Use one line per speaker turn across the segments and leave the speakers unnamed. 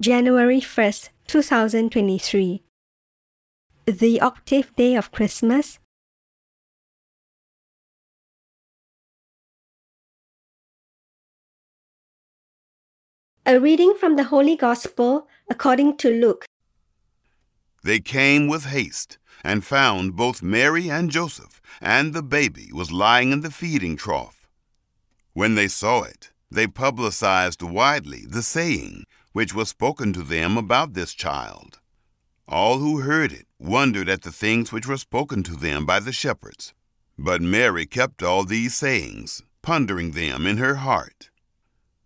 January 1st, 2023. The octave day of Christmas. A reading from the Holy Gospel according to Luke.
They came with haste and found both Mary and Joseph, and the baby was lying in the feeding trough. When they saw it, they publicized widely the saying which was spoken to them about this child. All who heard it wondered at the things which were spoken to them by the shepherds. But Mary kept all these sayings, pondering them in her heart.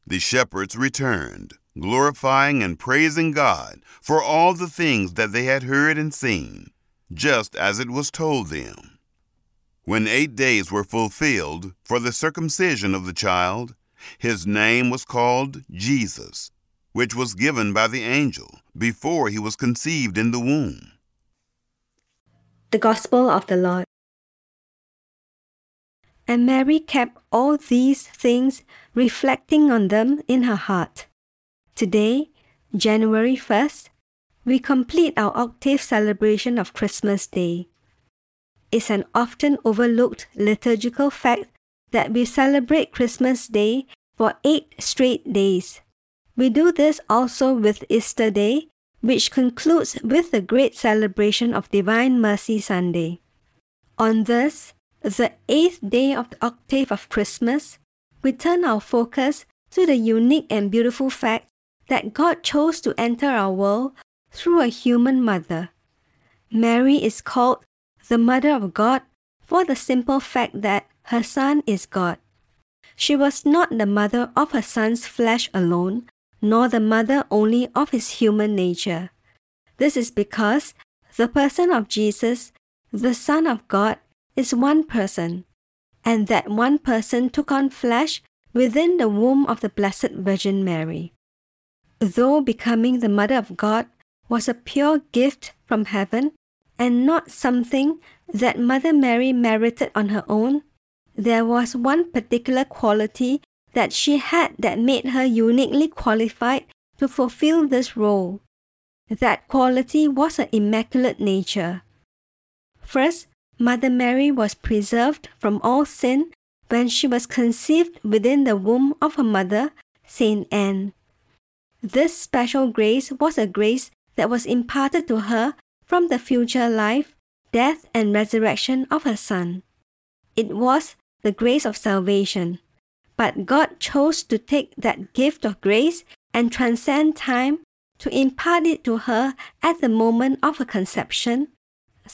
The shepherds returned, glorifying and praising God for all the things that they had heard and seen, just as it was told them. When eight days were fulfilled for the circumcision of the child, his name was called Jesus which was given by the angel before he was conceived in the womb.
The Gospel of the Lord. And Mary kept all these things, reflecting on them in her heart. Today, January 1st, we complete our octave celebration of Christmas Day. It's an often overlooked liturgical fact that we celebrate Christmas Day for eight straight days. We do this also with Easter Day, which concludes with the great celebration of Divine Mercy Sunday. On this, the eighth day of the octave of Christmas, we turn our focus to the unique and beautiful fact that God chose to enter our world through a human mother. Mary is called the Mother of God for the simple fact that her Son is God. She was not the mother of her Son's flesh alone, nor the mother only of his human nature. This is because the person of Jesus, the Son of God, is one person, and that one person took on flesh within the womb of the Blessed Virgin Mary. Though becoming the Mother of God was a pure gift from heaven and not something that Mother Mary merited on her own, there was one particular quality that she had that made her uniquely qualified to fulfill this role. That quality was her immaculate nature. First, Mother Mary was preserved from all sin when she was conceived within the womb of her mother, Saint Anne. This special grace was a grace that was imparted to her from the future life, death, and resurrection of her Son. It was the grace of salvation. But God chose to take that gift of grace and transcend time to impart it to her at the moment of her conception,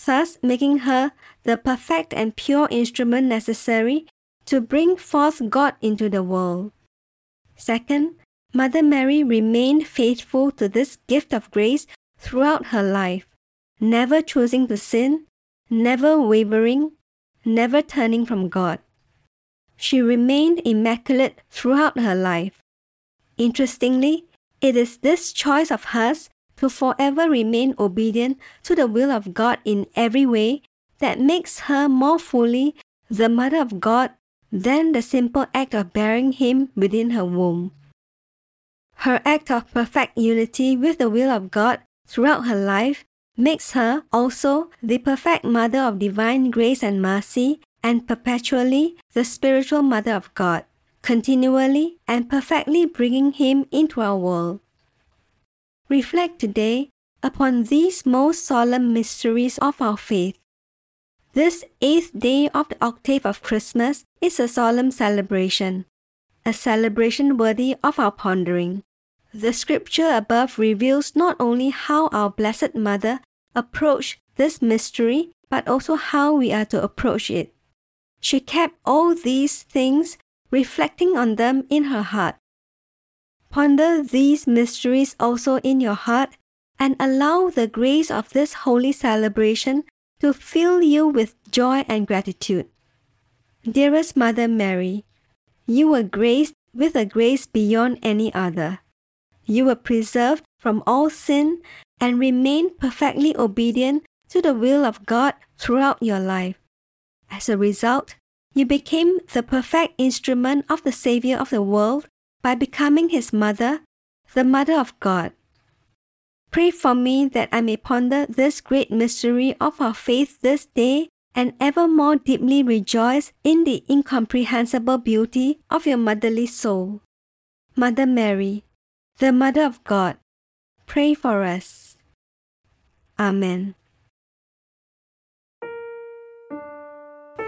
thus making her the perfect and pure instrument necessary to bring forth God into the world. Second, Mother Mary remained faithful to this gift of grace throughout her life, never choosing to sin, never wavering, never turning from God. She remained immaculate throughout her life. Interestingly, it is this choice of hers to forever remain obedient to the will of God in every way that makes her more fully the Mother of God than the simple act of bearing Him within her womb. Her act of perfect unity with the will of God throughout her life makes her also the perfect Mother of divine grace and mercy and perpetually the spiritual mother of God, continually and perfectly bringing him into our world. Reflect today upon these most solemn mysteries of our faith. This eighth day of the octave of Christmas is a solemn celebration, a celebration worthy of our pondering. The scripture above reveals not only how our Blessed Mother approached this mystery, but also how we are to approach it. She kept all these things, reflecting on them in her heart. Ponder these mysteries also in your heart and allow the grace of this holy celebration to fill you with joy and gratitude. Dearest Mother Mary, you were graced with a grace beyond any other. You were preserved from all sin and remained perfectly obedient to the will of God throughout your life. As a result, you became the perfect instrument of the Savior of the world by becoming his mother, the Mother of God. Pray for me that I may ponder this great mystery of our faith this day and ever more deeply rejoice in the incomprehensible beauty of your motherly soul. Mother Mary, the Mother of God, pray for us. Amen.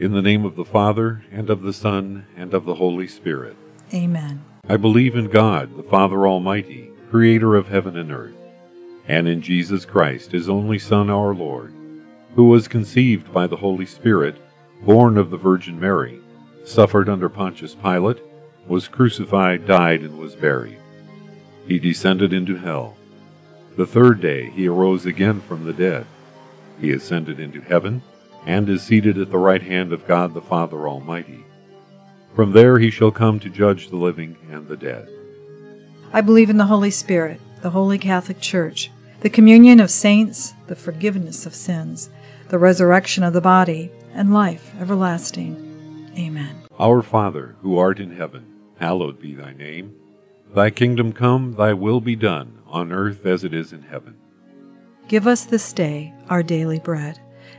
In the name of the Father, and of the Son, and of the Holy Spirit.
Amen.
I believe in God, the Father Almighty, creator of heaven and earth, and in Jesus Christ, his only Son, our Lord, who was conceived by the Holy Spirit, born of the Virgin Mary, suffered under Pontius Pilate, was crucified, died, and was buried. He descended into hell. The third day he arose again from the dead. He ascended into heaven and is seated at the right hand of God the Father Almighty. From there he shall come to judge the living and the dead.
I believe in the Holy Spirit, the Holy Catholic Church, the communion of saints, the forgiveness of sins, the resurrection of the body, and life everlasting. Amen.
Our Father, who art in heaven, hallowed be thy name. Thy kingdom come, thy will be done, on earth as it is in heaven.
Give us this day our daily bread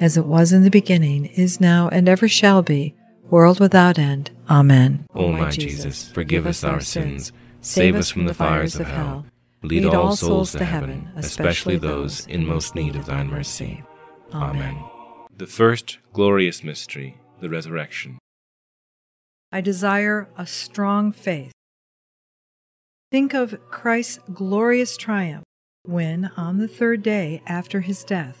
As it was in the beginning, is now, and ever shall be, world without end. Amen.
O my Jesus, forgive us our sins, save us from the fires of hell, lead all souls to heaven, especially those in most need of thine mercy. Amen. The first glorious mystery, the resurrection.
I desire a strong faith. Think of Christ's glorious triumph when, on the third day after his death,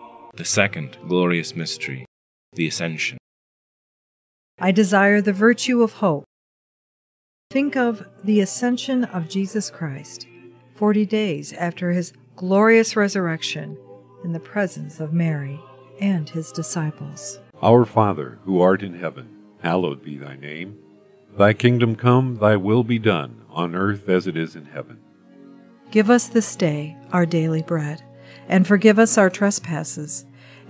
The second glorious mystery, the Ascension.
I desire the virtue of hope. Think of the ascension of Jesus Christ, 40 days after his glorious resurrection, in the presence of Mary and his disciples.
Our Father, who art in heaven, hallowed be thy name. Thy kingdom come, thy will be done, on earth as it is in heaven.
Give us this day our daily bread, and forgive us our trespasses,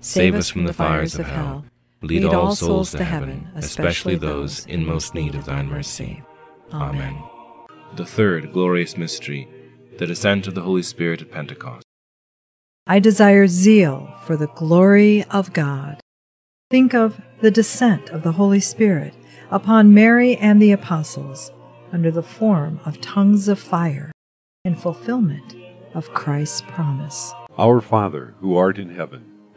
save us from the fires of hell, lead all souls to heaven, especially those in most need of thine mercy. Amen. The third glorious mystery, the descent of the Holy Spirit at Pentecost.
I desire zeal for the glory of God. Think of the descent of the Holy Spirit upon Mary and the apostles under the form of tongues of fire in fulfillment of Christ's promise.
Our Father, who art in heaven,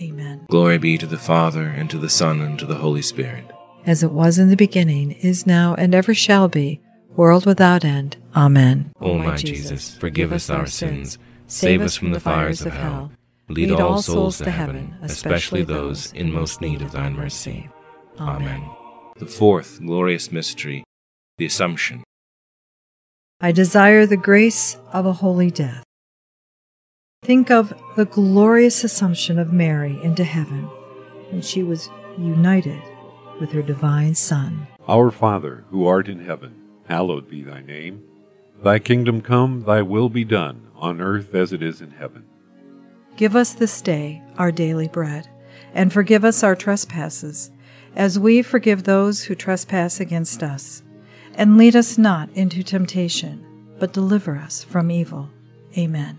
Amen.
Glory be to the Father, and to the Son, and to the Holy Spirit.
As it was in the beginning, is now, and ever shall be, world without end. Amen.
O my Jesus, forgive us our sins, save us from the fires of hell, lead all souls to heaven, especially those in most need of thine mercy. Amen. The fourth glorious mystery, the Assumption.
I desire the grace of a holy death. Think of the glorious assumption of Mary into heaven when she was united with her divine Son.
Our Father, who art in heaven, hallowed be thy name. Thy kingdom come, thy will be done, on earth as it is in heaven.
Give us this day our daily bread, and forgive us our trespasses, as we forgive those who trespass against us. And lead us not into temptation, but deliver us from evil. Amen.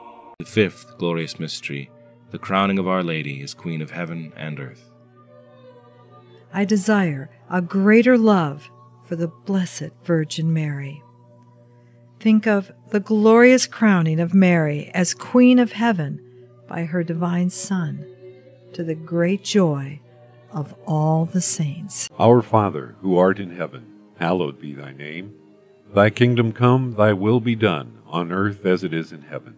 The fifth glorious mystery, the crowning of Our Lady as Queen of heaven and earth.
I desire a greater love for the Blessed Virgin Mary. Think of the glorious crowning of Mary as Queen of Heaven by her divine Son, to the great joy of all the saints.
Our Father, who art in heaven, hallowed be thy name. Thy kingdom come, thy will be done, on earth as it is in heaven.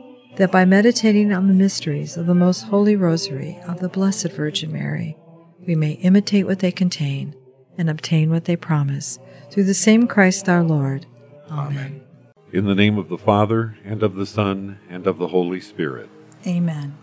that by meditating on the mysteries of the most holy rosary of the Blessed Virgin Mary, we may imitate what they contain and obtain what they promise, through the same Christ our Lord.
Amen.
In the name of the Father, and of the Son, and of the Holy Spirit.
Amen.